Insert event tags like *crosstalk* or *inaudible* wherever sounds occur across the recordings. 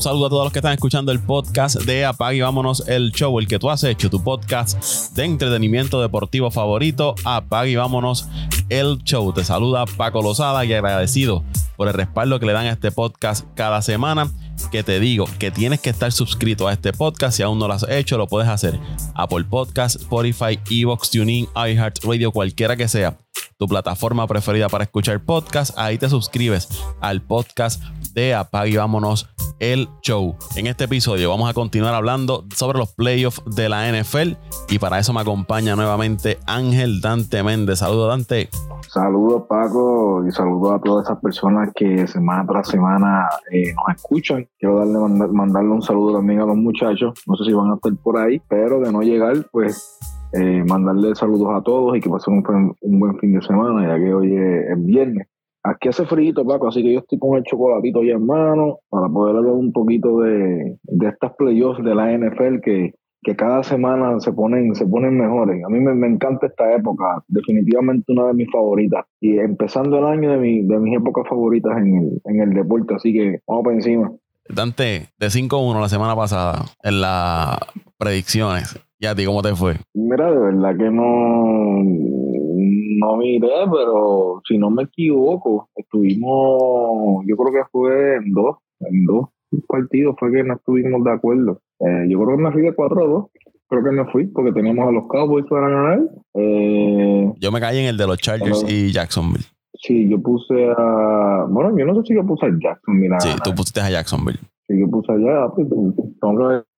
Un saludo a todos los que están escuchando el podcast de Apag y Vámonos el Show, el que tú has hecho, tu podcast de entretenimiento deportivo favorito. Apag y Vámonos el Show. Te saluda Paco Lozada y agradecido por el respaldo que le dan a este podcast cada semana. Que te digo que tienes que estar suscrito a este podcast. Si aún no lo has hecho, lo puedes hacer. Apple Podcast, Spotify, Evox, TuneIn, iHeartRadio, cualquiera que sea tu plataforma preferida para escuchar podcast. Ahí te suscribes al podcast de Apague y Vámonos el Show. En este episodio vamos a continuar hablando sobre los playoffs de la NFL y para eso me acompaña nuevamente Ángel Dante Méndez. Saludos Dante. Saludos Paco y saludos a todas esas personas que semana tras semana eh, nos escuchan. Quiero darle mandarle un saludo también a los muchachos. No sé si van a estar por ahí, pero de no llegar, pues eh, mandarle saludos a todos y que pasen un, buen fin de semana, ya que hoy es, viernes. Aquí hace frío, Paco, así que yo estoy con el chocolatito ya en mano para poder hablar un poquito de, de estas playoffs de la NFL que, que cada semana se ponen, se ponen mejores. A mí me, encanta esta época, definitivamente una de mis favoritas. Y empezando el año de, mi, de mis épocas favoritas en el, en el deporte, así que vamos para encima. Dante, de 5-1 la semana pasada en las predicciones, ¿Y a ti cómo te fue? Mira, de verdad que no, no miré, pero si no me equivoco, estuvimos, yo creo que fue en dos, en dos partidos fue que no estuvimos de acuerdo. Eh, yo creo que me fui de 4 a 2. Creo que me fui porque teníamos a los Cowboys para ganar. Eh, yo me caí en el de los Chargers y Jacksonville. Sí, yo puse a. Bueno, yo no sé si yo puse a Jacksonville. Sí, tú pusiste a Jacksonville. Sí, yo puse allá. Pues, tengo que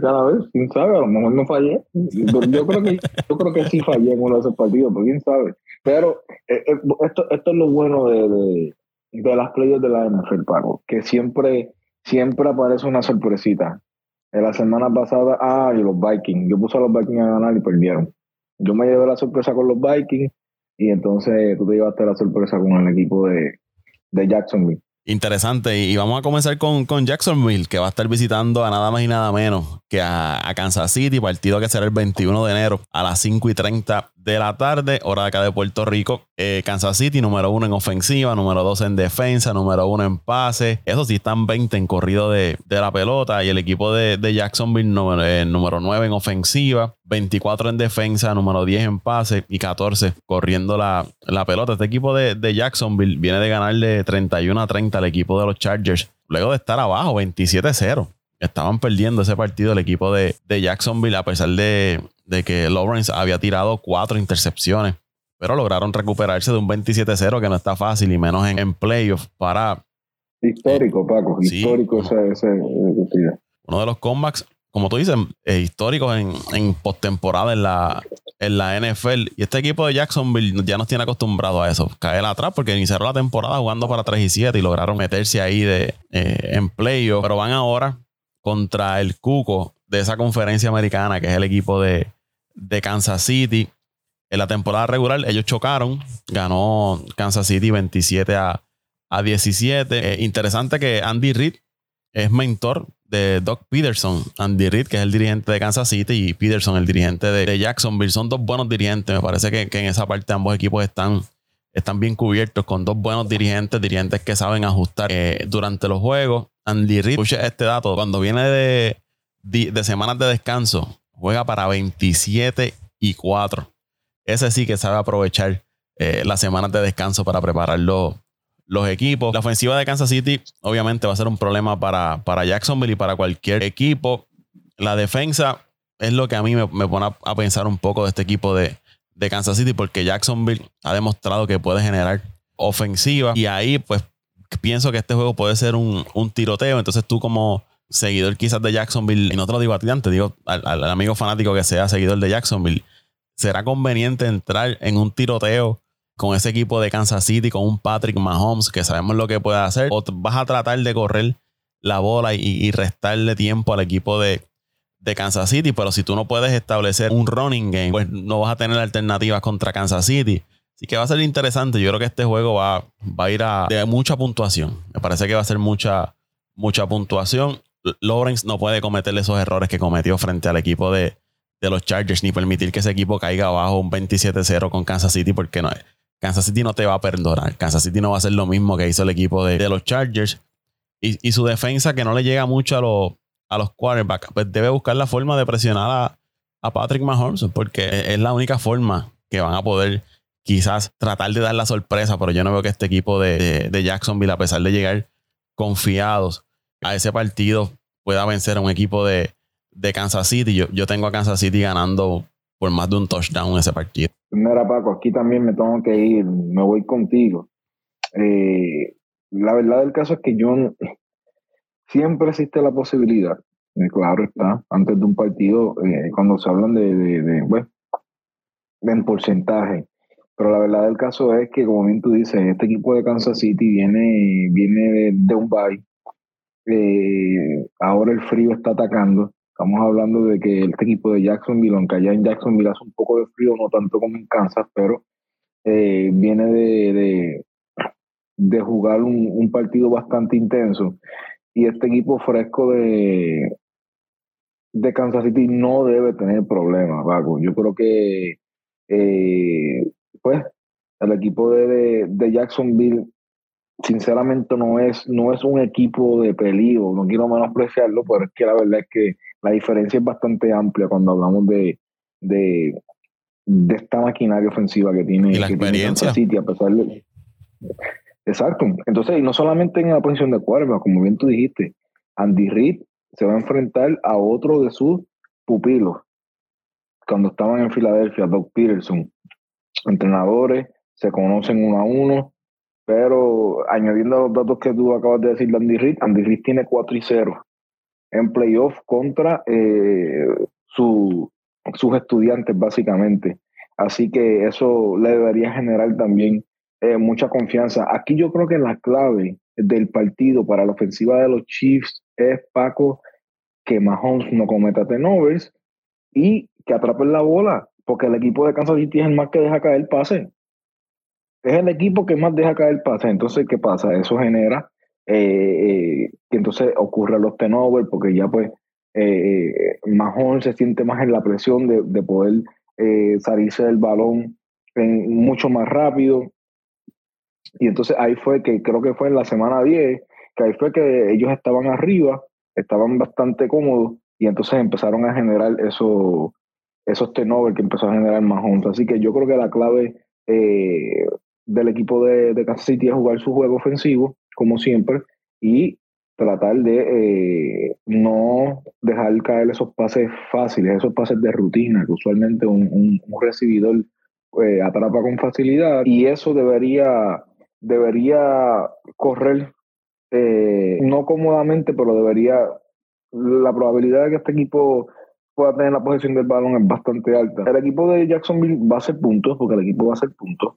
cada vez, quién sabe, a lo mejor no fallé. Yo creo que, yo creo que sí fallé en uno de esos partidos, pero quién sabe. Pero eh, eh, esto, esto es lo bueno de, de, las playas de la NFL, Paco, que siempre, siempre aparece una sorpresita. En la semana pasada, ah, los Vikings. Yo puse a los Vikings a ganar y perdieron. Yo me llevé la sorpresa con los Vikings y entonces tú te llevaste la sorpresa con el equipo de, de Jacksonville. Interesante. Y vamos a comenzar con, con, Jacksonville, que va a estar visitando a nada más y nada menos que a, a, Kansas City, partido que será el 21 de enero a las 5 y 30 de la tarde, hora de acá de Puerto Rico. Eh, Kansas City, número uno en ofensiva, número dos en defensa, número uno en pase. Eso sí, están 20 en corrido de, la pelota. Y el equipo de, Jacksonville, eh, número, 9 en ofensiva, 24 en defensa, número 10 en pase y 14 corriendo la, pelota. Este equipo de, de Jacksonville viene de ganarle 31 a 30 al equipo de los Chargers, luego de estar abajo 27-0 estaban perdiendo ese partido el equipo de, Jacksonville, a pesar de, que Lawrence había tirado cuatro intercepciones. Pero lograron recuperarse de un 27-0, que no está fácil, y menos en, en playoff para. Histórico, Paco. histórico ese, ese, Uno de los comebacks, como tú dices, eh, históricos en, en postemporada en la, en la NFL. Y este equipo de Jacksonville ya nos tiene acostumbrado a eso, caer atrás, porque iniciaron la temporada jugando para 3 y 7 y lograron meterse ahí de, eh, en playoff. Pero van ahora contra el Cuco de esa conferencia americana, que es el equipo de, Kansas City. En la temporada regular, ellos chocaron. Ganó Kansas City 27 a, 17. Eh, interesante que Andy Reid es mentor de Doc Peterson. Andy Reid, que es el dirigente de Kansas City, y Peterson, el dirigente de, Jacksonville. Son dos buenos dirigentes. Me parece que, en esa parte ambos equipos están, están bien cubiertos con dos buenos dirigentes, dirigentes que saben ajustar eh, durante los juegos. Andy Reid, escucha este dato, cuando viene de, de, semanas de descanso, juega para 27 y 4. Ese sí que sabe aprovechar eh, las semanas de descanso para preparar los, equipos. La ofensiva de Kansas City obviamente va a ser un problema para, para Jacksonville y para cualquier equipo. La defensa es lo que a mí me, pone a, pensar un poco de este equipo de, de Kansas City porque Jacksonville ha demostrado que puede generar ofensiva y ahí pues pienso que este juego puede ser un, tiroteo. Entonces tú como seguidor quizás de Jacksonville, y no te lo digo a ti antes, digo al, amigo fanático que sea seguidor de Jacksonville, ¿será conveniente entrar en un tiroteo con ese equipo de Kansas City, con un Patrick Mahomes, que sabemos lo que puede hacer? ¿O vas a tratar de correr la bola y, restarle tiempo al equipo de, de Kansas City? Pero si tú no puedes establecer un running game, pues no vas a tener alternativas contra Kansas City. Así que va a ser interesante. Yo creo que este juego va, va a ir a de mucha puntuación. Me parece que va a ser mucha, mucha puntuación. Lawrence no puede cometer esos errores que cometió frente al equipo de, los Chargers, ni permitir que ese equipo caiga abajo un 27-0 con Kansas City, porque no, Kansas City no te va a perdonar. Kansas City no va a hacer lo mismo que hizo el equipo de, los Chargers. y, su defensa que no le llega mucho a los, a los quarterbacks, pues debe buscar la forma de presionar a, Patrick Mahomes, porque es la única forma que van a poder quizás tratar de dar la sorpresa, pero yo no veo que este equipo de, de, Jacksonville, a pesar de llegar confiados a ese partido, pueda vencer a un equipo de, de Kansas City. Yo, tengo a Kansas City ganando por más de un touchdown ese partido. Mira, Paco, aquí también me tengo que ir, me voy contigo. Eh, la verdad del caso es que yo siempre existe la posibilidad, eh, claro está, antes de un partido, eh, cuando se hablan de, bueno, en porcentaje, pero la verdad del caso es que, como bien tú dices, este equipo de Kansas City viene, viene de, un bye. Eh, ahora el frío está atacando. Estamos hablando de que este equipo de Jacksonville, aunque allá en Jacksonville hace un poco de frío, no tanto como en Kansas, pero eh, viene de, de, jugar un, partido bastante intenso. Y este equipo fresco de, de Kansas City no debe tener problemas, Paco. Yo creo que eh, pues el equipo de, de, Jacksonville sinceramente no es, no es un equipo de peligro, no quiero menospreciarlo, pero es que la verdad es que la diferencia es bastante amplia cuando hablamos de, de, esta maquinaria ofensiva que tiene, ¿Y la experiencia? City, a pesar de... Exacto. Entonces, y no solamente en la posición de cuerva, como bien tú dijiste, Andy Reid se va a enfrentar a otro de sus pupilos cuando estaban en Filadelfia, Doug Peterson entrenadores, se conocen uno a uno, pero añadiendo los datos que tú acabas de decir de Andy Reid, Andy Reid tiene 4 y 0 en playoff contra eh, sus estudiantes, básicamente. Así que eso le debería generar también eh, mucha confianza. Aquí yo creo que la clave del partido para la ofensiva de los Chiefs es, Paco, que Mahomes no cometa tenovers y que atrapen la bola porque el equipo de Kansas City es el más que deja caer el pase. Es el equipo que más deja caer el pase. Entonces, ¿qué pasa? Eso genera eh, eh, que entonces ocurre los tenovers, porque ya pues eh, se siente más en la presión de, de poder eh, salirse del balón mucho más rápido. Y entonces ahí fue que creo que fue en la semana 10, que ahí fue que ellos estaban arriba, estaban bastante cómodos y entonces empezaron a generar eso, esos turnovers que empezó a generar Mahomes. Así que yo creo que la clave eh, del equipo de, de, Kansas City es jugar su juego ofensivo, como siempre, y tratar de eh, no dejar caer esos pases fáciles, esos pases de rutina, que usualmente un, un, recibidor eh, atrapa con facilidad, y eso debería, debería correr no cómodamente, pero debería, la probabilidad de que este equipo pueda tener la posesión del balón es bastante alta. El equipo de Jacksonville va a ser puntos, porque el equipo va a ser puntos,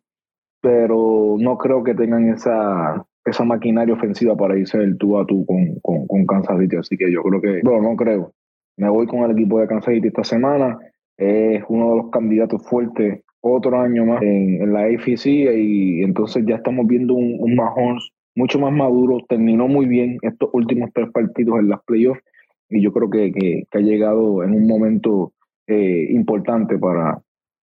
pero no creo que tengan esa, esa maquinaria ofensiva para irse del tú a tú con, con, Kansas City. Así que yo creo que, bueno, no creo. Me voy con el equipo de Kansas City esta semana. Es uno de los candidatos fuertes otro año más en, la AFC y entonces ya estamos viendo un, un Mahomes mucho más maduro. Terminó muy bien estos últimos tres partidos en las playoffs y yo creo que, ha llegado en un momento eh, importante para,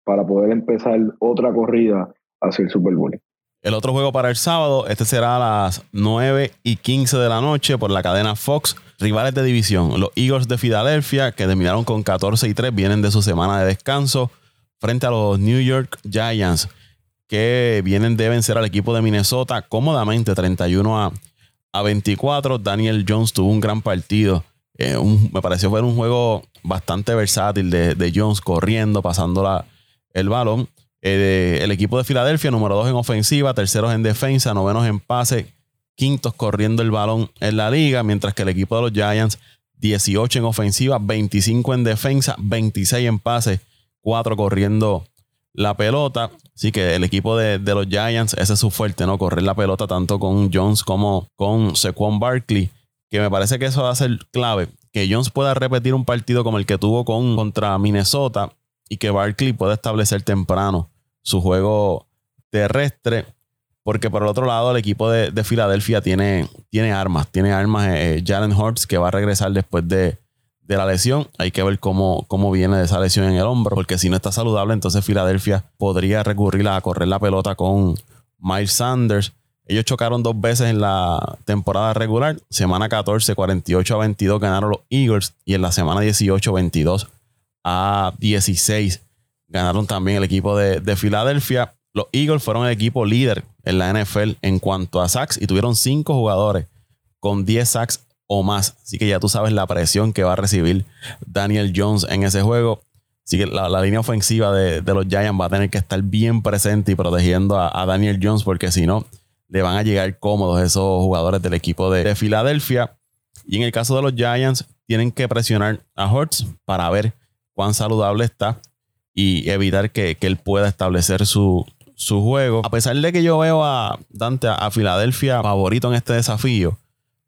para poder empezar otra corrida hacia el Super Bowl. El otro juego para el sábado, este será a las 9 y 15 de la noche por la cadena Fox. Rivales de división, los Eagles de Filadelfia, que terminaron con 14 y 3, vienen de su semana de descanso, frente a los New York Giants, que vienen de vencer al equipo de Minnesota cómodamente 31 a, a 24. Daniel Jones tuvo un gran partido eh, me pareció ver un juego bastante versátil de, Jones corriendo, pasando la, el balón. Eh, el equipo de Filadelfia, número 2 en ofensiva, terceros en defensa, novenos en pase, quintos corriendo el balón en la liga, mientras que el equipo de los Giants, 18 en ofensiva, 25 en defensa, 26 en pase, 4 corriendo la pelota. Así que el equipo de, de, los Giants, ese es su fuerte, ¿no? Correr la pelota tanto con Jones como con Sequon Barkley que me parece que eso va a ser clave. Que Jones pueda repetir un partido como el que tuvo con, contra Minnesota y que Barkley pueda establecer temprano su juego terrestre. Porque por el otro lado, el equipo de, Filadelfia tiene, tiene armas. Tiene armas. Eh, Jalen Hurts, que va a regresar después de, de, la lesión. Hay que ver cómo, cómo viene de esa lesión en el hombro. Porque si no está saludable, entonces Filadelfia podría recurrir a correr la pelota con Miles Sanders. Ellos chocaron dos veces en la temporada regular. Semana 14, 48 a 22 ganaron los Eagles. Y en la semana 18, 22 a 16 ganaron también el equipo de, de Filadelfia. Los Eagles fueron el equipo líder en la NFL en cuanto a sacks y tuvieron cinco jugadores con 10 sacks o más. Así que ya tú sabes la presión que va a recibir Daniel Jones en ese juego. Así que la, línea ofensiva de, los Giants va a tener que estar bien presente y protegiendo a, Daniel Jones porque si no, le van a llegar cómodos esos jugadores del equipo de, Filadelfia. Y en el caso de los Giants, tienen que presionar a Hurts para ver cuán saludable está y evitar que, él pueda establecer su, su, juego. A pesar de que yo veo a Dante, a Filadelfia favorito en este desafío,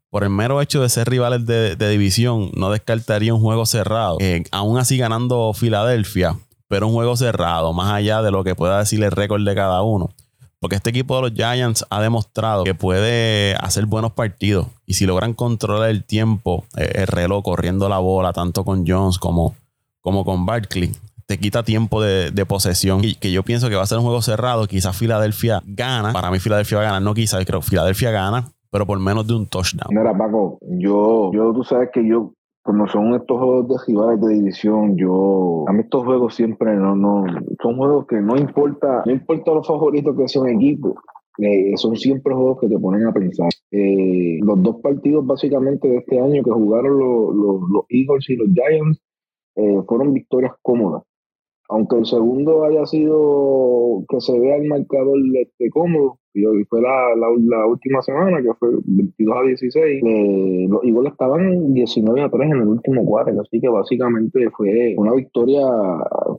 por el mero hecho de ser rivales de, división, no descartaría un juego cerrado. Eh, aún así ganando Filadelfia, pero un juego cerrado, más allá de lo que pueda decir el récord de cada uno. Porque este equipo de los Giants ha demostrado que puede hacer buenos partidos. Y si logran controlar el tiempo, eh, el reloj, corriendo la bola, tanto con Jones como, como con Barkley, te quita tiempo de, posesión. Y que yo pienso que va a ser un juego cerrado. Quizás Filadelfia gana. Para mí, Filadelfia va a ganar. No quizás, creo que Filadelfia gana pero por menos de un touchdown. Mira, Paco, yo, yo tú sabes que yo, como son estos juegos de rivales de división, yo, a mí estos juegos siempre no, no, son juegos que no importa, no importa los favoritos que sea un equipo, son siempre juegos que te ponen a pensar. Eh, los dos partidos básicamente de este año que jugaron los, Eagles y los Giants eh, fueron victorias cómodas. Aunque el segundo haya sido que se vea el marcador este, cómodo, y fue la, la, última semana, que fue 22 a 16, eh, los Eagles estaban 19 a 3 en el último cuarto, así que básicamente fue una victoria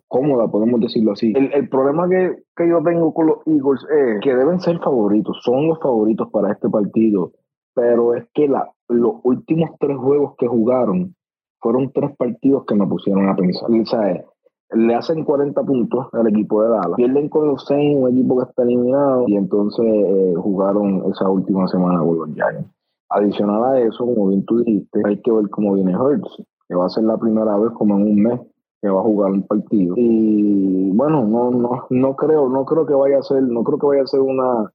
cómoda, podemos decirlo así. El, problema que, que, yo tengo con los Eagles es que deben ser favoritos, son los favoritos para este partido, pero es que la, los últimos tres juegos que jugaron fueron tres partidos que me pusieron a pensar. O sea, le hacen 40 puntos al equipo de Dallas. Pierden con los Saints, un equipo que está eliminado, y entonces eh, jugaron esa última semana con los Giants. Adicional a eso, como bien tú dijiste, hay que ver cómo viene Hurts, que va a ser la primera vez como en un mes que va a jugar un partido. Y bueno, no, no, no creo, no creo que vaya a ser, no creo que vaya a ser una,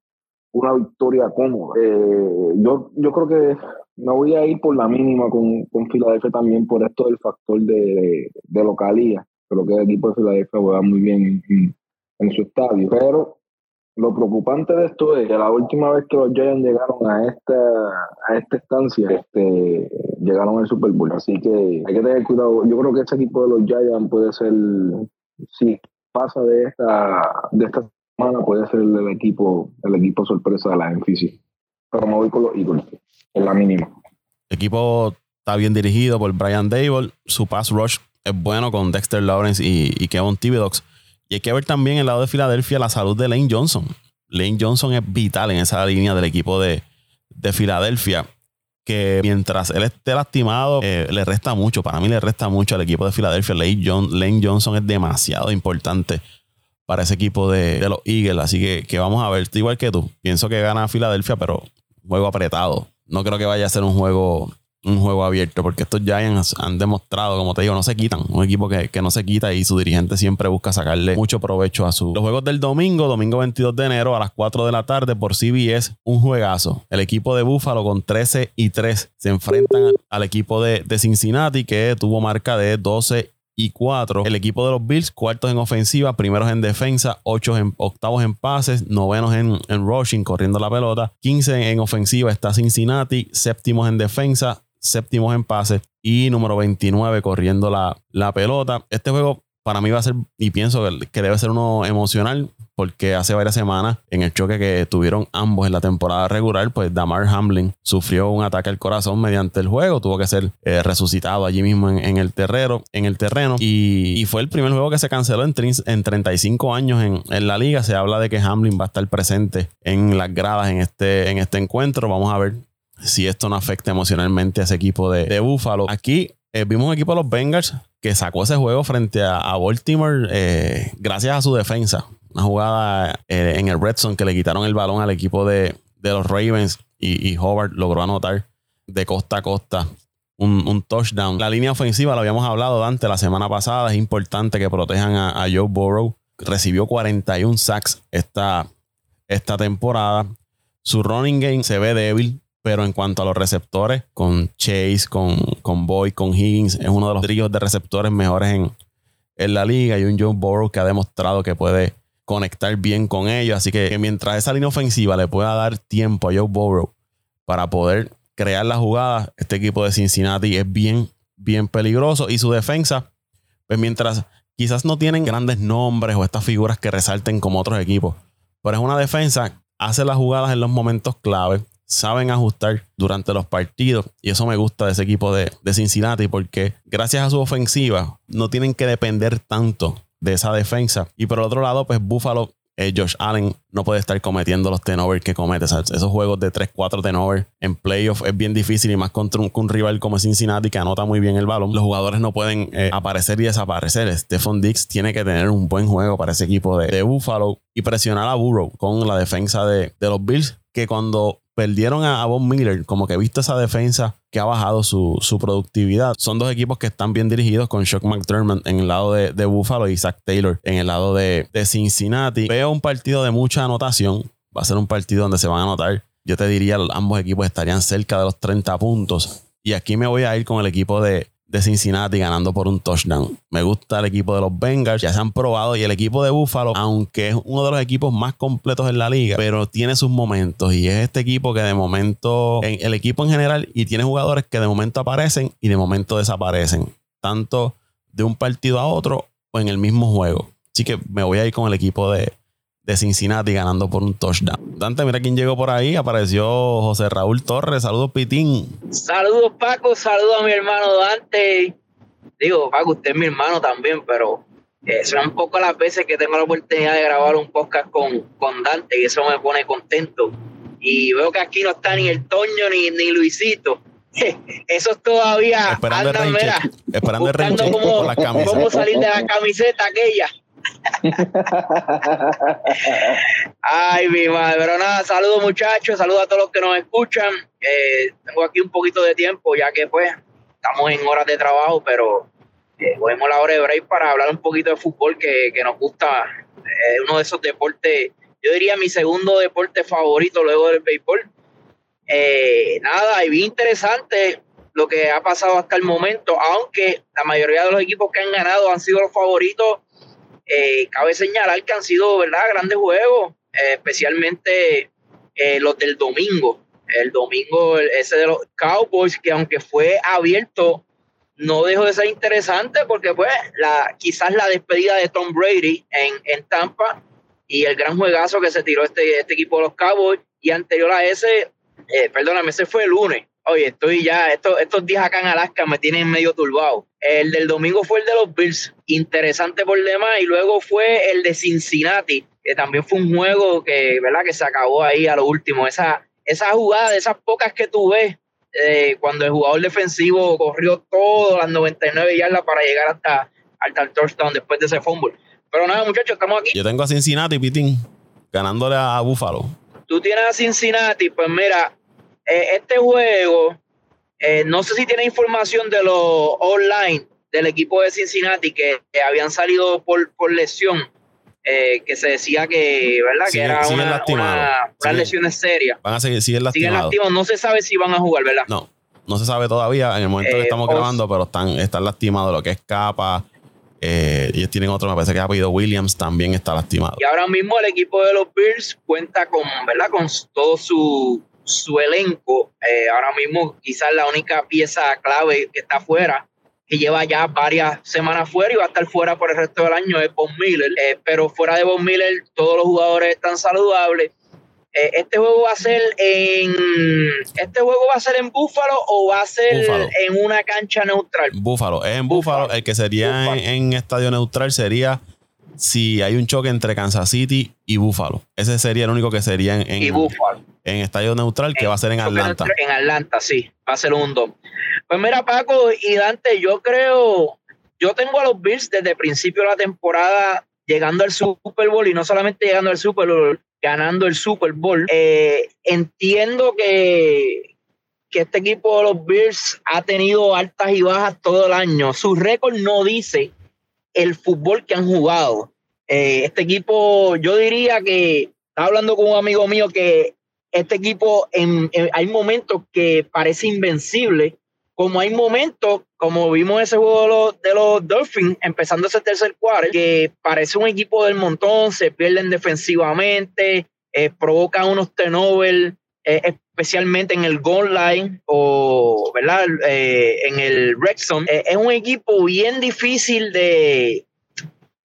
una victoria cómoda. Eh, yo, yo creo que me voy a ir por la mínima con, con Filadelfia también por esto del factor de, de localía. Creo que el equipo de Filadelfia juega muy bien en, su estadio. Pero lo preocupante de esto es que la última vez que los Giants llegaron a esta, a esta estancia, este, llegaron al Super Bowl. Así que hay que tener cuidado. Yo creo que este equipo de los Giants puede ser, si pasa de esta, de esta semana, puede ser el equipo, el equipo sorpresa de la NFC. Pero me voy con los Eagles, en la mínima. El equipo está bien dirigido por Brian Dable. Su pass rush es bueno con Dexter Lawrence y, y Kevin Thibodeaux. Y hay que ver también el lado de Filadelfia la salud de Lane Johnson. Lane Johnson es vital en esa línea del equipo de, Filadelfia. Que mientras él esté lastimado, eh, le resta mucho. Para mí le resta mucho al equipo de Filadelfia. Lane, Lane Johnson es demasiado importante para ese equipo de, los Eagles. Así que, que, vamos a ver. Igual que tú. Pienso que gana Filadelfia, pero juego apretado. No creo que vaya a ser un juego un juego abierto, porque estos Giants han demostrado, como te digo, no se quitan. Un equipo que, no se quita y su dirigente siempre busca sacarle mucho provecho a su. Los juegos del domingo, domingo 22 de enero a las 4 de la tarde por CBS, un juegazo. El equipo de Buffalo con 13 y 3 se enfrentan al equipo de, Cincinnati que tuvo marca de 12 y 4. El equipo de los Bills, cuartos en ofensiva, primeros en defensa, ocho en, octavos en pases, novenos en, en rushing, corriendo la pelota, 15 en ofensiva está Cincinnati, séptimos en defensa, séptimos en pase y número 29 corriendo la, la pelota. Este juego para mí va a ser, y pienso que, debe ser uno emocional, porque hace varias semanas, en el choque que tuvieron ambos en la temporada regular, pues Damar Hamlin sufrió un ataque al corazón mediante el juego, tuvo que ser eh, resucitado allí mismo en, el terreno, en el terreno y, fue el primer juego que se canceló en, en 35 años en, la liga. Se habla de que Hamlin va a estar presente en las gradas en este, este encuentro. Vamos a ver si esto no afecta emocionalmente a ese equipo de, de Buffalo. Aquí eh, vimos un equipo de los Bengals que sacó ese juego frente a, Baltimore eh, gracias a su defensa. Una jugada eh, en el Red Zone que le quitaron el balón al equipo de, los Ravens y, Howard logró anotar de costa a costa un, touchdown. La línea ofensiva, lo habíamos hablado Dante la semana pasada, es importante que protejan a, Joe Burrow. Recibió 41 sacks esta, esta temporada. Su running game se ve débil, pero en cuanto a los receptores, con Chase, con, con Boyd, con Higgins, es uno de los tríos de receptores mejores en, en la liga. Y un Joe Burrow que ha demostrado que puede conectar bien con ellos. Así que, mientras esa línea ofensiva le pueda dar tiempo a Joe Burrow para poder crear la jugada, este equipo de Cincinnati es bien, bien peligroso. Y su defensa, pues mientras quizás no tienen grandes nombres o estas figuras que resalten como otros equipos, pero es una defensa, hace las jugadas en los momentos clave, saben ajustar durante los partidos y eso me gusta de ese equipo de Cincinnati porque gracias a su ofensiva no tienen que depender tanto de esa defensa. Y por el otro lado, pues Buffalo, eh, Josh Allen no puede estar cometiendo los tenovers que comete. esos juegos de 3-4 tenovers en playoff es bien difícil y más contra un, rival como Cincinnati que anota muy bien el balón. Los jugadores no pueden eh, aparecer y desaparecer. Stephon Dix tiene que tener un buen juego para ese equipo de, Buffalo y presionar a Burrow con la defensa de, de los Bills que cuando perdieron a, Von Miller, como que visto esa defensa que ha bajado su, productividad. Son dos equipos que están bien dirigidos con Shock McDermott en el lado de, Buffalo y Zach Taylor en el lado de, de Cincinnati. Veo un partido de mucha anotación. Va a ser un partido donde se van a anotar. Yo te diría, ambos equipos estarían cerca de los 30 puntos. Y aquí me voy a ir con el equipo de, de Cincinnati ganando por un touchdown. Me gusta el equipo de los Bengals, ya se han probado y el equipo de Buffalo, aunque es uno de los equipos más completos en la liga, pero tiene sus momentos y es este equipo que de momento, el equipo en general, y tiene jugadores que de momento aparecen y de momento desaparecen, tanto de un partido a otro o en el mismo juego. Así que me voy a ir con el equipo de, de Cincinnati ganando por un touchdown. Dante, mira quién llegó por ahí. Apareció José Raúl Torres. Saludos, Pitín. Saludos, Paco. Saludos a mi hermano Dante. Digo, Paco, usted es mi hermano también, pero eh, son un poco las veces que tengo la oportunidad de grabar un podcast con, con Dante y eso me pone contento. Y veo que aquí no está ni el Toño ni, ni Luisito. *laughs* Esos todavía esperando andan, mira, esperando el cómo, cómo salir de la camiseta aquella. Ay, mi madre, pero nada, saludos muchachos, saludos a todos los que nos escuchan. Eh, tengo aquí un poquito de tiempo, ya que pues estamos en horas de trabajo, pero eh, la hora de break para hablar un poquito de fútbol que, nos gusta. Es uno de esos deportes, yo diría mi segundo deporte favorito luego del béisbol. Eh, nada, y bien interesante lo que ha pasado hasta el momento, aunque la mayoría de los equipos que han ganado han sido los favoritos eh, cabe señalar que han sido ¿verdad? grandes juegos, eh, especialmente eh, los del domingo. El domingo, ese de los Cowboys, que aunque fue abierto, no dejó de ser interesante porque pues la, quizás la despedida de Tom Brady en, en Tampa y el gran juegazo que se tiró este, este equipo de los Cowboys y anterior a ese, perdóname, ese fue el lunes. Oye, estoy ya, estos, estos días acá en Alaska me tienen medio turbado. El del domingo fue el de los Bills, interesante por demás, y luego fue el de Cincinnati, que también fue un juego que, ¿verdad? que se acabó ahí a lo último. Esa, esa jugada, de esas pocas que tú ves, eh, cuando el jugador defensivo corrió todas las 99 yardas para llegar hasta, hasta el touchdown después de ese fumble. Pero nada, muchachos, estamos aquí. Yo tengo a Cincinnati, Pitín, ganándole a Buffalo. Tú tienes a Cincinnati, pues mira, eh, este juego, eh, no sé si tiene información de lo online del equipo de Cincinnati que, habían salido por, por lesión, eh, que se decía que, ¿verdad? que era una, una, lesiones serias. Van a seguir, siguen lastimados. No se sabe si van a jugar, ¿verdad? No, no se sabe todavía en el momento que estamos grabando, pero están, están lastimados lo que es capa. ellos tienen otro, me parece que ha pedido Williams, también está lastimado. Y ahora mismo el equipo de los Bills cuenta con, ¿verdad? Con todo su, su elenco. Eh, ahora mismo quizás la única pieza clave que está fuera, que lleva ya varias semanas fuera y va a estar fuera por el resto del año, es Von Miller. Eh, pero fuera de Von Miller, todos los jugadores están saludables. Eh, este juego va a ser en este juego va a ser en Búfalo o va a ser en una cancha neutral. Búfalo, es en Búfalo. El que sería en, estadio neutral sería si hay un choque entre Kansas City y Búfalo. Ese sería el único que sería en, en, en estadio neutral que va a ser en Atlanta. En Atlanta, sí, va a ser un dom. Pues mira, Paco y Dante, yo creo, yo tengo a los Bills desde el principio de la temporada llegando al Super Bowl y no solamente llegando al Super Bowl, ganando el Super Bowl. Eh, entiendo que, que este equipo de los Bills ha tenido altas y bajas todo el año. Su récord no dice el fútbol que han jugado. Eh, este equipo, yo diría que, estaba hablando con un amigo mío que este equipo en, hay momentos que parece invencible, como hay momentos, como vimos ese juego de los, Dolphins, empezando ese tercer cuarto, que parece un equipo del montón, se pierden defensivamente, eh, provocan unos turnovers, eh, especialmente en el goal line o ¿verdad? Eh, en el Rexon. es un equipo bien difícil de,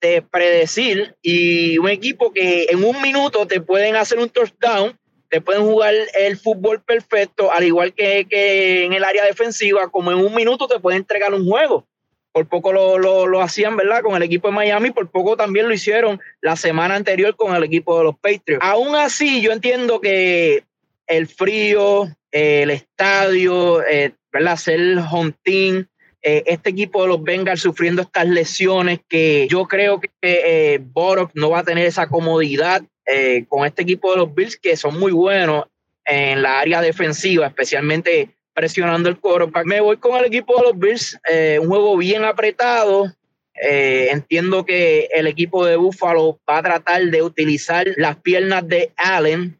de predecir y un equipo que en un minuto te pueden hacer un touchdown te pueden jugar el fútbol perfecto, al igual que, que, en el área defensiva, como en un minuto te pueden entregar un juego. Por poco lo, lo, lo, hacían, ¿verdad? Con el equipo de Miami, por poco también lo hicieron la semana anterior con el equipo de los Patriots. Aún así, yo entiendo que el frío, el estadio, eh, ¿verdad? Ser home eh, este equipo de los Bengals sufriendo estas lesiones que yo creo que eh, Borok no va a tener esa comodidad eh, con este equipo de los Bills que son muy buenos en la área defensiva, especialmente presionando el quarterback. Me voy con el equipo de los Bills, eh, un juego bien apretado. Eh, entiendo que el equipo de Buffalo va a tratar de utilizar las piernas de Allen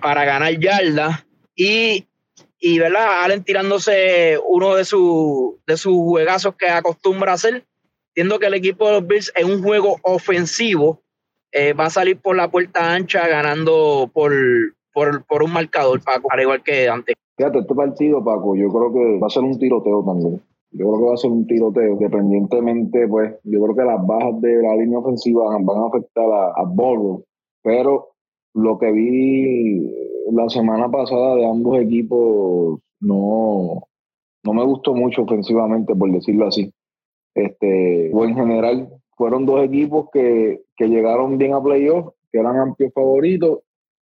para ganar yardas y, y ¿verdad? Allen tirándose uno de, de sus juegazos que acostumbra hacer. Entiendo que el equipo de los Bills es un juego ofensivo eh, va a salir por la puerta ancha ganando por, por, un marcador, Paco, al igual que antes. Fíjate, este partido, Paco, yo creo que va a ser un tiroteo también. Yo creo que va a ser un tiroteo, independientemente, pues, yo creo que las bajas de la línea ofensiva van a afectar a, a pero lo que vi la semana pasada de ambos equipos no, no me gustó mucho ofensivamente, por decirlo así. Este, o en general, fueron dos equipos que, que llegaron bien a playoff, que eran amplios favoritos.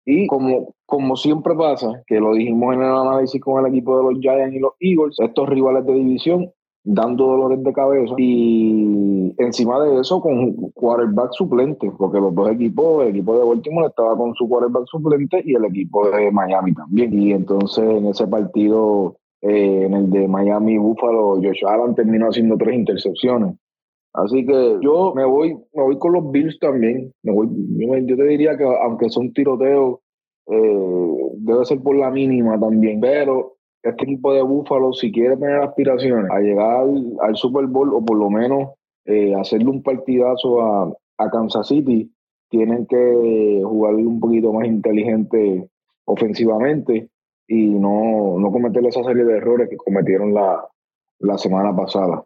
Y como, como siempre pasa, que lo dijimos en el análisis con el equipo de los Giants y los Eagles, estos rivales de división dando dolores de cabeza y encima de eso con quarterback suplente, porque los dos equipos, el equipo de Baltimore estaba con su quarterback suplente y el equipo de Miami también. Y entonces en ese partido, eh, en el de Miami Buffalo, Josh Allen terminó haciendo tres intercepciones. Así que yo me voy, me voy con los Bills también. Me voy, yo, te diría que aunque son tiroteos, eh, debe ser por la mínima también. Pero este equipo de Búfalo, si quiere tener aspiraciones a llegar al, Super Bowl o por lo menos eh, hacerle un partidazo a, a Kansas City, tienen que jugar un poquito más inteligente ofensivamente y no, no cometer esa serie de errores que cometieron la, la semana pasada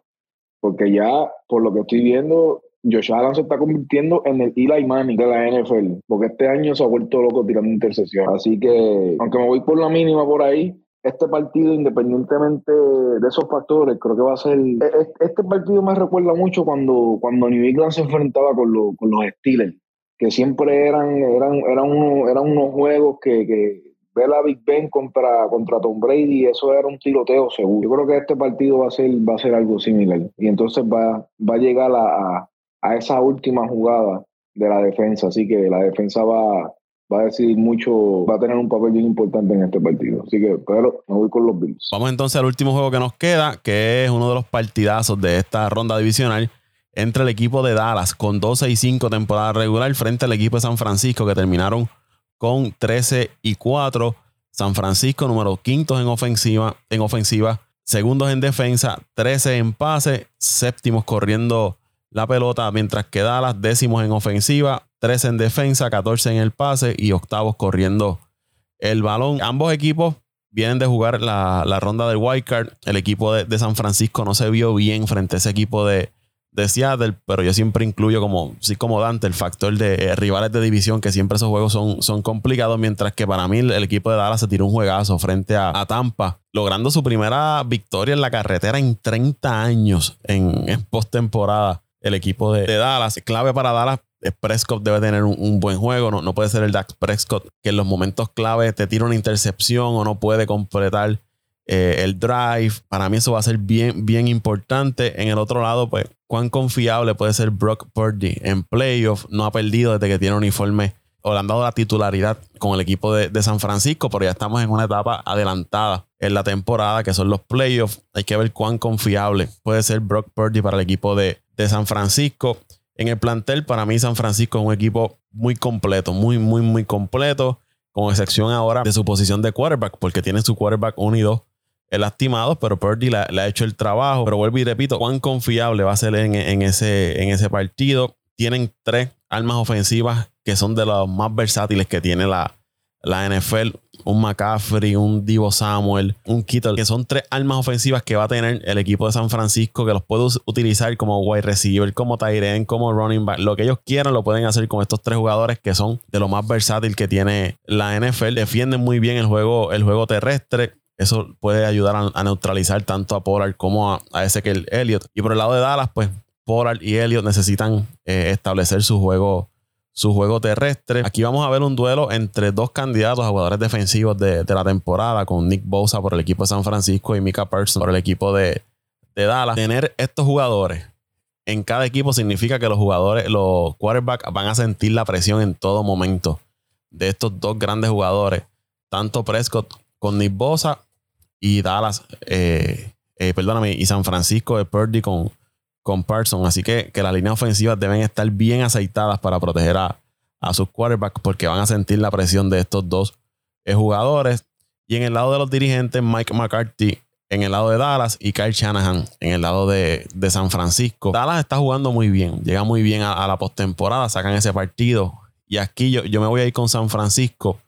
porque ya, por lo que estoy viendo, Josh Allen se está convirtiendo en el Eli Manning de la NFL, porque este año se ha vuelto loco tirando intercesión. Así que, aunque me voy por la mínima por ahí, este partido, independientemente de esos factores, creo que va a ser. E, e, este partido me recuerda mucho cuando, cuando New England se enfrentaba con, con los Steelers, que siempre eran, eran, eran, unos, eran unos juegos que, que ver a Big Ben contra, contra Tom Brady, eso era un tiroteo seguro. Yo creo que este partido va a ser, va a ser algo similar. Y entonces va, va a llegar a, a, esa última jugada de la defensa. Así que la defensa va, va a decidir mucho, va a tener un papel bien importante en este partido. Así que, pero me voy con los Bills. Vamos entonces al último juego que nos queda, que es uno de los partidazos de esta ronda divisional entre el equipo de Dallas con 12 y 5 temporada regular frente al equipo de San Francisco que terminaron con 13 y 4. San Francisco, número quinto en ofensiva, en ofensiva, segundos en defensa, 13 en pase, séptimos corriendo la pelota, mientras que Dallas décimos en ofensiva, 13 en defensa, 14 en el pase y octavos corriendo el balón. Ambos equipos vienen de jugar la, ronda del wildcard. El equipo de, de, San Francisco no se vio bien frente a ese equipo de, de Seattle, pero yo siempre incluyo como, sí, como Dante, el factor de eh, rivales de división, que siempre esos juegos son, son complicados, mientras que para mí el, equipo de Dallas se tiró un juegazo frente a, Tampa, logrando su primera victoria en la carretera en 30 años en, en postemporada. El equipo de, Dallas, clave para Dallas, eh, Prescott debe tener un, buen juego, no, no puede ser el Dax Prescott que en los momentos clave te tira una intercepción o no puede completar eh, el drive. Para mí eso va a ser bien, bien importante. En el otro lado, pues, cuán confiable puede ser Brock Purdy en playoff. No ha perdido desde que tiene uniforme o le han dado la titularidad con el equipo de, San Francisco, pero ya estamos en una etapa adelantada en la temporada, que son los playoffs. Hay que ver cuán confiable puede ser Brock Purdy para el equipo de, de San Francisco. En el plantel, para mí, San Francisco es un equipo muy completo, muy, muy, muy completo. con excepción ahora de su posición de quarterback, porque tiene su quarterback 1 y 2 lastimados, pero Purdy le, ha hecho el trabajo. Pero vuelvo y repito, cuán confiable va a ser en, ese, en ese partido. Tienen tres armas ofensivas que son de los más versátiles que tiene la, la NFL, un McCaffrey, un Divo Samuel, un Kittle, que son tres armas ofensivas que va a tener el equipo de San Francisco, que los puede utilizar como wide receiver, como end, como running back. Lo que ellos quieran lo pueden hacer con estos tres jugadores que son de lo más versátil que tiene la NFL. Defienden muy bien el juego, el juego terrestre. Eso puede ayudar a, neutralizar tanto a Pollard como a, a ese que el Elliott. Y por el lado de Dallas, pues Pollard y Elliott necesitan eh, establecer su juego su juego terrestre. Aquí vamos a ver un duelo entre dos candidatos a jugadores defensivos de, la temporada, con Nick Bosa por el equipo de San Francisco y Mika Person por el equipo de, Dallas. Tener estos jugadores en cada equipo significa que los jugadores, los quarterbacks van a sentir la presión en todo momento de estos dos grandes jugadores, tanto Prescott con Nick Bosa y Dallas, eh, eh, perdóname, y San Francisco de Purdy con, con. Así que, que las líneas ofensivas deben estar bien aceitadas para proteger a, sus quarterbacks porque van a sentir la presión de estos dos eh, jugadores. Y en el lado de los dirigentes, Mike McCarthy en el lado de Dallas y Kyle Shanahan en el lado de, San Francisco. Dallas está jugando muy bien, llega muy bien a, la postemporada, sacan ese partido. Y aquí yo, yo me voy a ir con San Francisco,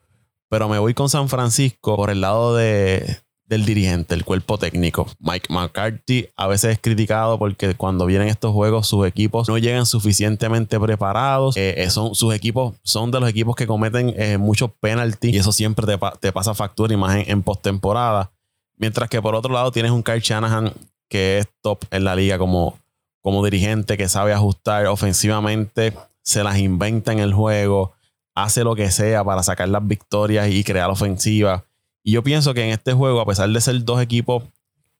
pero me voy con San Francisco por el lado de, del dirigente, el cuerpo técnico. Mike McCarthy a veces es criticado porque cuando vienen estos juegos sus equipos no llegan suficientemente preparados. Eh, eh, son, sus equipos son de los equipos que cometen eh, muchos penalties y eso siempre te, pasa factura y más en, postemporada. Mientras que por otro lado tienes un Kyle Shanahan que es top en la liga como, como dirigente, que sabe ajustar ofensivamente, se las inventa en el juego, hace lo que sea para sacar las victorias y crear ofensiva. Y yo pienso que en este juego, a pesar de ser dos equipos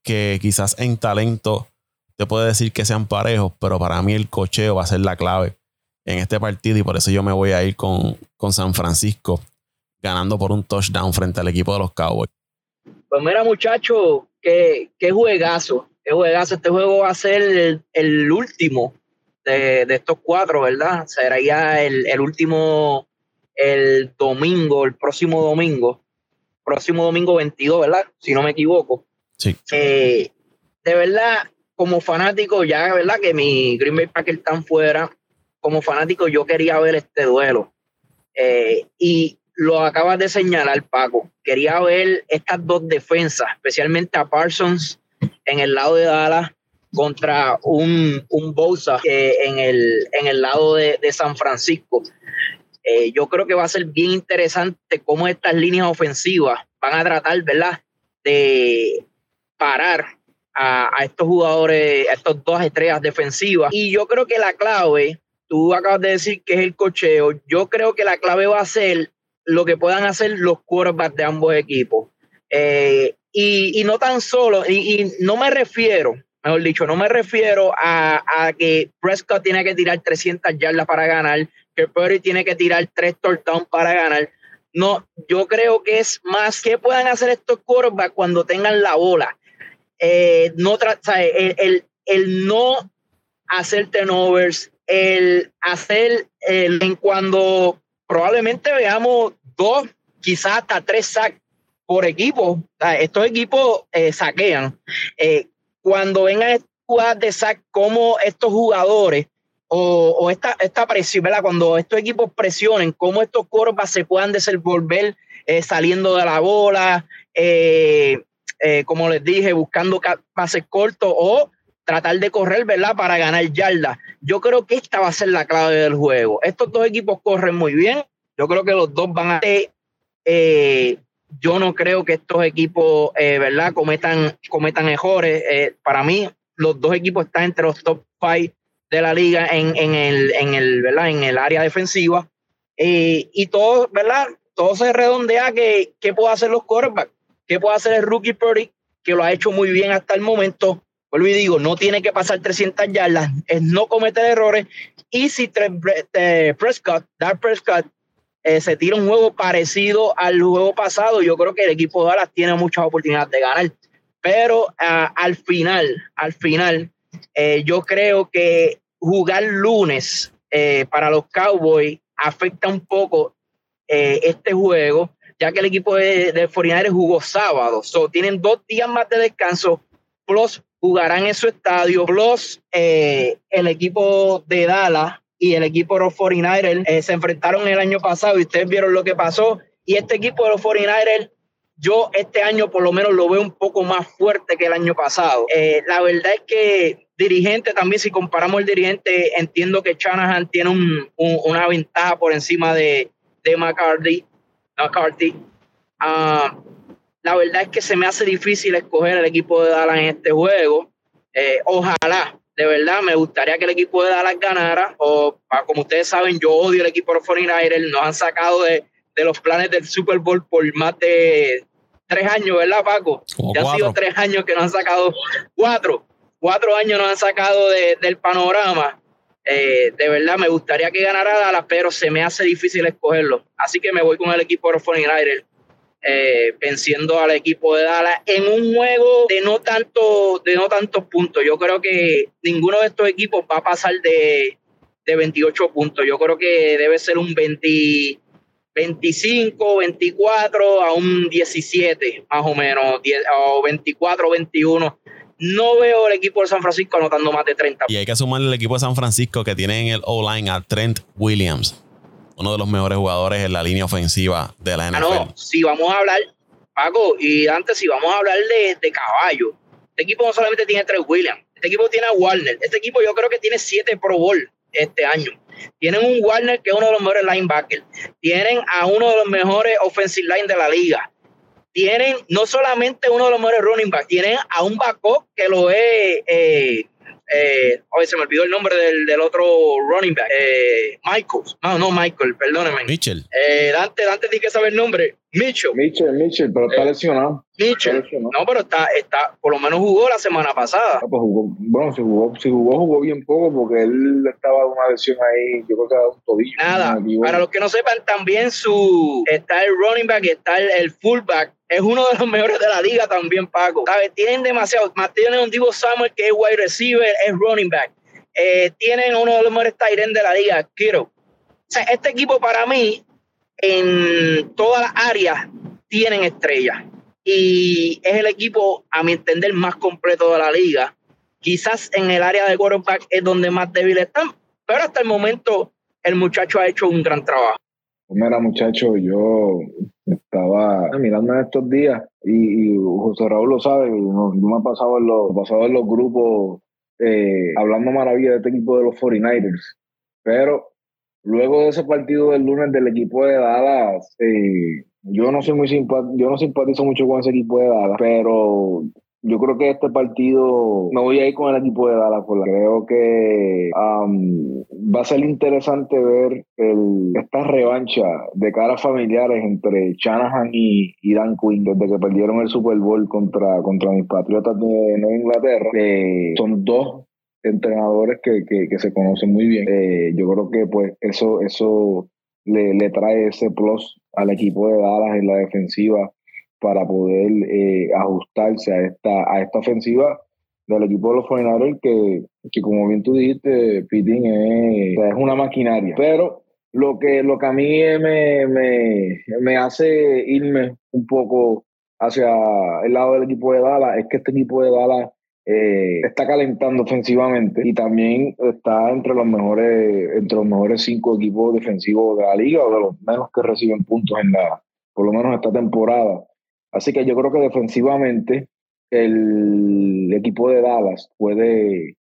que quizás en talento te puede decir que sean parejos, pero para mí el cocheo va a ser la clave en este partido y por eso yo me voy a ir con, con San Francisco ganando por un touchdown frente al equipo de los Cowboys. Pues mira, muchachos, qué, qué juegazo, qué juegazo. Este juego va a ser el, último de, estos cuatro, ¿verdad? Será el, el último el domingo, el próximo domingo próximo domingo 22, ¿verdad? Si no me equivoco. Sí. Eh, de verdad, como fanático, ya, ¿verdad? Que mi Green Bay Packers están fuera. Como fanático, yo quería ver este duelo. Eh, y lo acabas de señalar, Paco. Quería ver estas dos defensas, especialmente a Parsons en el lado de Dallas contra un, un Bosa en, el, en el lado de, de San Francisco. Eh, yo creo que va a ser bien interesante cómo estas líneas ofensivas van a tratar, ¿verdad?, de parar a, estos jugadores, a estos dos estrellas defensivas. Y yo creo que la clave, tú acabas de decir que es el cocheo, yo creo que la clave va a ser lo que puedan hacer los quarterbacks de ambos equipos. Eh, y, no tan solo, y, no me refiero, mejor dicho, no me refiero a, a, que Prescott tiene que tirar 300 yardas para ganar, que Purdy tiene que tirar tres touchdowns para ganar. No, yo creo que es más que puedan hacer estos quarterbacks cuando tengan la bola. Eh, no el, el, el, no hacer turnovers, el hacer en cuando probablemente veamos dos, quizás hasta tres sacks por equipo. estos equipos eh, saquean. Eh, cuando vengan jugadas de sack, como estos jugadores o, esta, esta presión, ¿verdad? Cuando estos equipos presionen, cómo estos corvas se puedan desenvolver eh, saliendo de la bola, eh, eh, como les dije, buscando pases cortos o tratar de correr, ¿verdad? Para ganar yardas. Yo creo que esta va a ser la clave del juego. Estos dos equipos corren muy bien. Yo creo que los dos van a... yo no creo que estos equipos, ¿verdad? Cometan, cometan errores. para mí, los dos equipos están entre los top five de la liga en, el, en, el, ¿verdad? en el área defensiva. Eh, y todo, ¿verdad? Todo se redondea que qué puede hacer los quarterbacks, qué puede hacer el rookie Purdy, que lo ha hecho muy bien hasta el momento. Vuelvo y digo, no tiene que pasar 300 yardas, es no cometer errores. Y si Prescott, Dark Prescott, eh, se tira un juego parecido al juego pasado, yo creo que el equipo de Dallas tiene muchas oportunidades de ganar. Pero ah, al final, al final, eh, yo creo que jugar lunes eh, para los Cowboys afecta un poco eh, este juego, ya que el equipo de, de 49 jugó sábado. So, tienen dos días más de descanso, plus jugarán en su estadio, plus eh, el equipo de Dallas y el equipo de los 49ers eh, se enfrentaron el año pasado y ustedes vieron lo que pasó. Y este equipo de los 49ers, yo este año por lo menos lo veo un poco más fuerte que el año pasado. La verdad es que dirigente también, si comparamos el dirigente, entiendo que Shanahan tiene un, una ventaja por encima de, de McCarthy. McCarthy. Ah, la verdad es que se me hace difícil escoger el equipo de Dallas en este juego. Eh, ojalá, de verdad, me gustaría que el equipo de Dallas ganara. O, ah, como ustedes saben, yo odio el equipo de los 49ers. Nos han sacado de, de, los planes del Super Bowl por más de tres años, ¿verdad, Paco? ya han sido tres años que nos han sacado, cuatro, cuatro años nos han sacado de, del panorama. Eh, de verdad, me gustaría que ganara Dallas, pero se me hace difícil escogerlo. Así que me voy con el equipo de los 49ers eh, venciendo al equipo de Dallas en un juego de no tanto de no tantos puntos. Yo creo que ninguno de estos equipos va a pasar de, de 28 puntos. Yo creo que debe ser un 20, 25, 24 a un 17, más o menos, 10, o 24, 21. No veo el equipo de San Francisco anotando más de 30. Y hay que sumarle el equipo de San Francisco que tiene en el O-line a Trent Williams uno de los mejores jugadores en la línea ofensiva de la NFL. Ah, no, si vamos a hablar, Paco, y antes, si vamos a hablar de, de caballo, este equipo no solamente tiene tres Williams, este equipo tiene a Warner, este equipo yo creo que tiene siete Pro Bowl este año. Tienen un Warner que es uno de los mejores linebackers. Tienen a uno de los mejores offensive line de la liga. Tienen no solamente uno de los mejores running backs, tienen a un backup que lo es eh, eh, hoy se me olvidó el nombre del, del otro running back, eh, Michael, no, no Michael, perdóneme. Mitchell. Eh, Dante, Dante tiene que saber el nombre, Mitchell. Mitchell, Mitchell, pero está eh, lesionado. Mitchell, no, pero está, está, por lo menos jugó la semana pasada. Ah, pues jugó, bueno, si jugó, si jugó, jugó bien poco porque él estaba una lesión ahí, yo creo que era un tobillo. Nada, para los que no sepan, también su, está el running back, está el, el fullback, es uno de los *laughs* mejores de la liga también, Paco. ¿Sabes? Tienen demasiado. Tienen un Divo Samuel que es wide receiver, es running back. Eh, tienen uno de los mejores tight de la liga, Kiro. O sea, este equipo para mí, en todas las áreas, tienen estrellas. Y es el equipo, a mi entender, más completo de la liga. Quizás en el área de quarterback es donde más débil están, pero hasta el momento el muchacho ha hecho un gran trabajo. Pues mira, muchacho, yo estaba mirando en estos días y, José Raúl lo sabe, yo me he pasado en los, pasado en los grupos eh, hablando maravilla de este equipo de los 49ers, pero luego de ese partido del lunes del equipo de Dallas, eh, yo no soy muy yo no simpatizo mucho con ese equipo de Dallas, pero yo creo que este partido me voy a ir con el equipo de Dallas. Porque creo que va a ser interesante ver el, esta revancha de caras familiares entre Shanahan y, Dan Quinn desde que perdieron el Super Bowl contra, contra mis patriotas de Nueva Inglaterra. Son dos entrenadores que, que, se conocen muy bien. Eh, yo creo que pues eso, eso le, le trae ese plus al equipo de Dallas en la defensiva para poder eh, ajustarse a esta, a esta ofensiva del equipo de los 49 que, que como bien tú dijiste, Pitín es, una maquinaria. Pero lo que, lo que a mí me, me, me hace irme un poco hacia el lado del equipo de Dallas es que este equipo de Dallas eh, está calentando ofensivamente y también está entre los mejores entre los mejores cinco equipos defensivos de la liga o de los menos que reciben puntos en la por lo menos esta temporada. Así que yo creo que defensivamente el equipo de Dallas puede,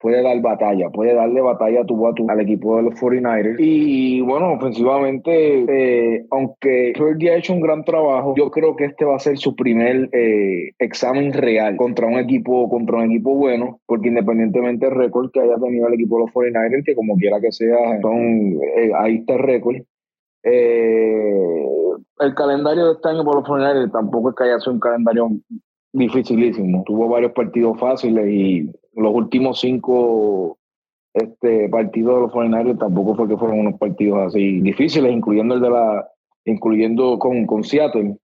puede dar batalla, puede darle batalla a tu, a al equipo de los 49ers. Y bueno, ofensivamente, eh, aunque Purdy ha hecho un gran trabajo, yo creo que este va a ser su primer eh, examen real contra un equipo contra un equipo bueno, porque independientemente del récord que haya tenido el equipo de los 49ers, que como quiera que sea, son, eh, ahí está el récord. Eh, el calendario de este año por los funerales tampoco es que haya sido un calendario dificilísimo. Tuvo varios partidos fáciles y los últimos cinco este, partidos de los funerales tampoco fue que fueron unos partidos así difíciles, incluyendo el de la, incluyendo con, con Seattle.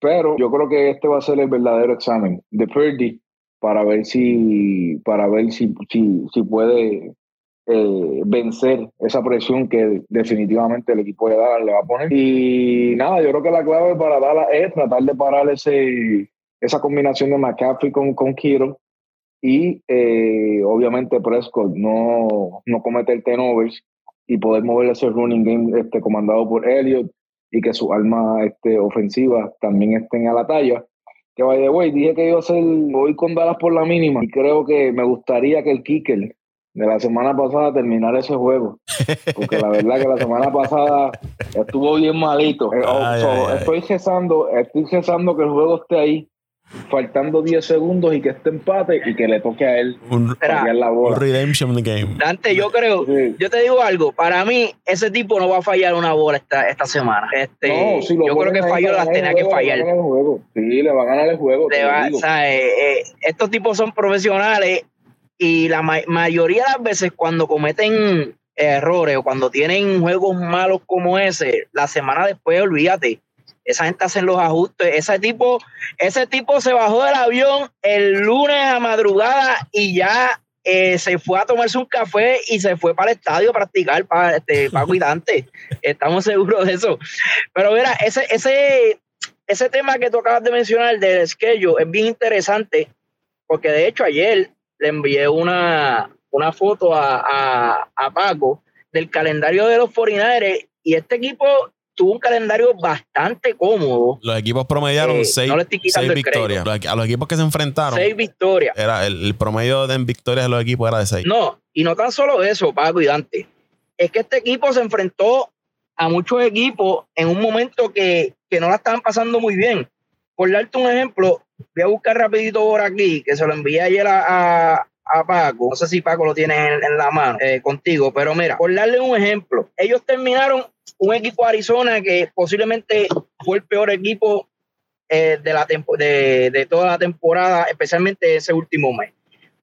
Pero yo creo que este va a ser el verdadero examen de Purdy para ver si, para ver si, si, si puede eh, vencer esa presión que definitivamente el equipo de Dallas le va a poner. Y nada, yo creo que la clave para Dallas es tratar de parar ese, esa combinación de McCaffrey con, con Kiro y eh, obviamente Prescott no, no cometer turnovers y poder mover ese running game este, comandado por Elliott y que sus armas este, ofensivas también estén a la talla. Que vaya, güey, dije que iba a ser, voy con Dallas por la mínima y creo que me gustaría que el kicker de la semana pasada terminar ese juego. Porque la verdad que la semana pasada estuvo bien malito. *laughs* Eh, oh, estoy cesando, estoy cesando que el juego esté ahí faltando 10 segundos y que esté empate y que le toque a él un, la bola. redemption game. Dante, yo creo, yo te digo algo, para mí ese tipo no va a fallar una bola esta, esta semana. Este, yo creo que falló las tenía que fallar. Sí, le va a ganar el juego. Eh, eh, estos tipos son profesionales y la mayoría de las veces cuando cometen errores o cuando tienen juegos malos como ese, la semana después, olvídate esa gente hace los ajustes. Ese tipo, ese tipo se bajó del avión el lunes a madrugada y ya eh, se fue a tomarse un café y se fue para el estadio a practicar para, este, para cuidante. *laughs* Estamos seguros de eso. Pero mira, ese, ese, ese tema que tú acabas de mencionar del schedule es bien interesante porque de hecho ayer le envié una, una foto a, a, a Paco del calendario de los 49 y este equipo tuvo un calendario bastante cómodo. Los equipos promediaron eh, seis, victorias. a los equipos que se enfrentaron. Seis victorias. Era el, promedio de victorias de los equipos era de seis. No, y no tan solo eso, Paco y Dante. Es que este equipo se enfrentó a muchos equipos en un momento que, no la estaban pasando muy bien. Por darte un ejemplo, voy a buscar rapidito por aquí, que se lo envié ayer a, Paco. No sé si Paco lo tiene en, la mano eh, contigo, pero mira, por darle un ejemplo, ellos terminaron un equipo de Arizona que posiblemente fue el peor equipo eh, de, toda la temporada, especialmente ese último mes.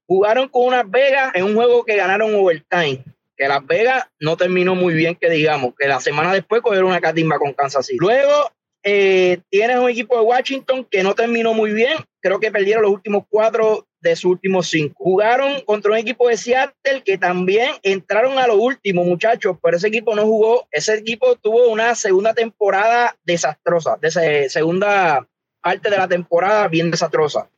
Jugaron con unas Vegas en un juego que ganaron overtime, que Las Vegas no terminó muy bien, que digamos, que la semana después cogieron una catimba con Kansas City. Luego eh, tienes un equipo de Washington que no terminó muy bien, creo que perdieron los últimos cuatro de sus últimos cinco. Jugaron contra un equipo de Seattle que también entraron a lo último, muchachos, pero ese equipo no jugó. Ese equipo tuvo una segunda temporada desastrosa, de segunda parte de la temporada bien desastrosa.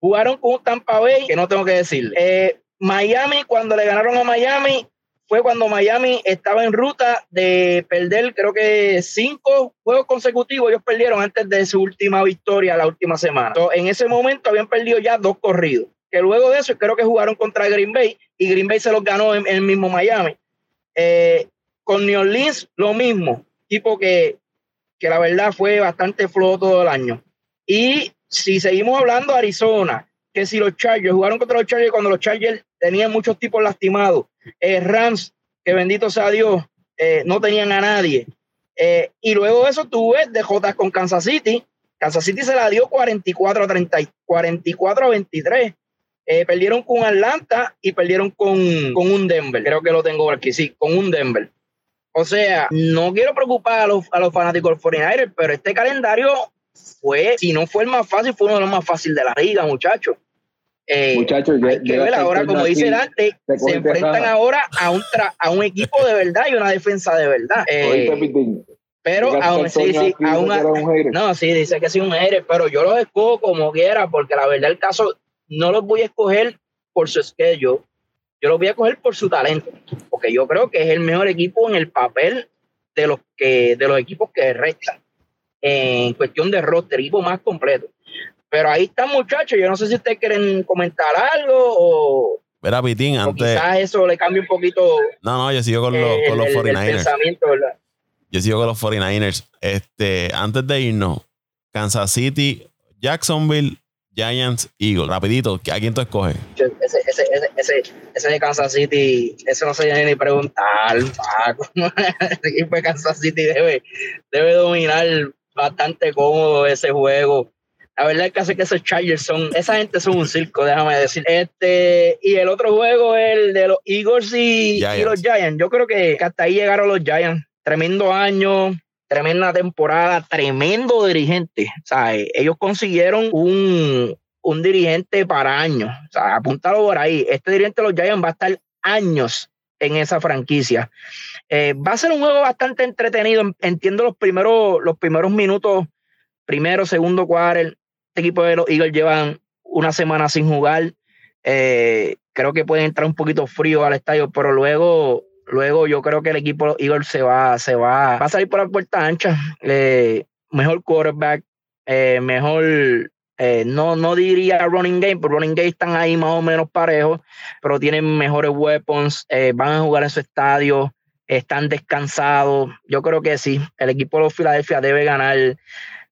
Jugaron con un Tampa Bay, que no tengo que decir. Eh, Miami, cuando le ganaron a Miami, fue cuando Miami estaba en ruta de perder, creo que cinco juegos consecutivos. Ellos perdieron antes de su última victoria la última semana. en ese momento habían perdido ya dos corridos. Que luego de eso creo que jugaron contra Green Bay y Green Bay se los ganó en, el mismo Miami. Eh, con New Orleans, lo mismo. Tipo que, que la verdad fue bastante flojo todo el año. Y si seguimos hablando Arizona, que si los Chargers jugaron contra los Chargers cuando los Chargers tenían muchos tipos lastimados eh, Rams, que bendito sea Dios, eh, no tenían a nadie. Eh, y luego de eso tuve DJ con Kansas City. Kansas City se la dio 44 a 30, 44 a 23. perdieron con Atlanta y perdieron con, un Denver. Creo que lo tengo aquí, sí, con un Denver. O sea, no quiero preocupar a los, a los fanáticos del 49 pero este calendario fue, si no fue el más fácil, fue uno de los más fáciles de la liga, muchachos. Eh, Muchachos, hay que ver ahora, como dice Dante, se enfrentan ahora a un, a un equipo de verdad y una defensa de verdad. Eh, pero aún sí, sí, aún, no, sí, dice que sí un aire, pero yo los escojo como quiera, porque la verdad el caso no los voy a escoger por su schedule, yo los voy a escoger por su talento, porque yo creo que es el mejor equipo en el papel de los que de los equipos que restan en cuestión de roster, equipo más completo. Pero ahí están, muchachos. Yo no sé si ustedes quieren comentar algo o. Verá, Pitín, antes. Quizás eso le cambia un poquito. No, no, yo sigo con, los, con los 49ers. Yo sigo con los 49ers. Este, antes de irnos, Kansas City, Jacksonville, Giants, Eagles. Rapidito, ¿a quién tú escoges? Ese, ese, ese, ese, de Kansas City, eso no se viene ni preguntar, Paco. Ese equipo de Kansas City debe, debe dominar bastante cómodo ese juego. La verdad es que hace que esos Chargers son, esa gente son un circo, déjame decir. Este, y el otro juego, el de los Eagles y, los Giants. Yo creo que, hasta ahí llegaron los Giants. Tremendo año, tremenda temporada, tremendo dirigente. O sea, ellos consiguieron un, un dirigente para años. O sea, apúntalo por ahí. Este dirigente de los Giants va a estar años en esa franquicia. Eh, va a ser un juego bastante entretenido. Entiendo los primeros, los primeros minutos, primero, segundo cuarto. Este equipo de los Eagles llevan una semana sin jugar. Eh, creo que pueden entrar un poquito frío al estadio, pero luego, luego yo creo que el equipo de los Eagles se va, se va, va a salir por la puerta ancha. Eh, mejor quarterback, mejor eh, no, no diría running game, pero running game están ahí más o menos parejos, pero tienen mejores weapons, eh, van a jugar en su estadio, están descansados. Yo creo que sí, el equipo de los Philadelphia debe ganar.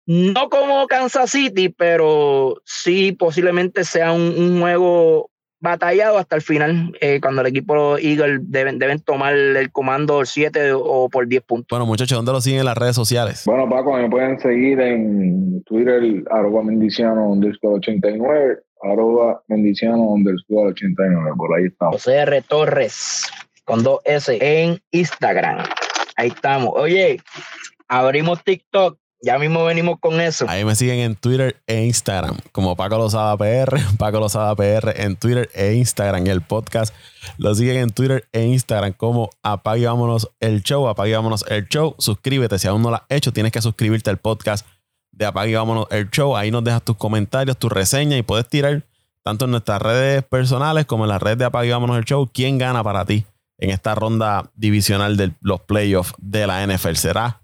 No como Kansas City, pero sí posiblemente sea un, un juego batallado hasta el final, eh, cuando el equipo Eagle deben, deben tomar el comando 7 o por 10 puntos. Bueno, muchachos, ¿dónde lo siguen en las redes sociales? Bueno, Paco, me pueden seguir en Twitter, arroba mendiciano underscore 89, arroba mendiciano underscore 89, por ahí estamos. José R. Torres, con dos S, en Instagram. Ahí estamos. Oye, abrimos TikTok ya mismo venimos con eso. Ahí me siguen en Twitter e Instagram, como Paco Lozada PR, *laughs* Paco Lozada PR en Twitter e Instagram. El podcast lo siguen en Twitter e Instagram como Apague Vámonos el Show, Apague Vámonos el Show. Suscríbete, si aún no lo has hecho, tienes que suscribirte al podcast de Apague Vámonos el Show. Ahí nos dejas tus comentarios, tus reseñas y puedes tirar tanto en nuestras redes personales como en las redes de Apague Vámonos el Show. ¿Quién gana para ti en esta ronda divisional de los playoffs de la NFL? ¿Será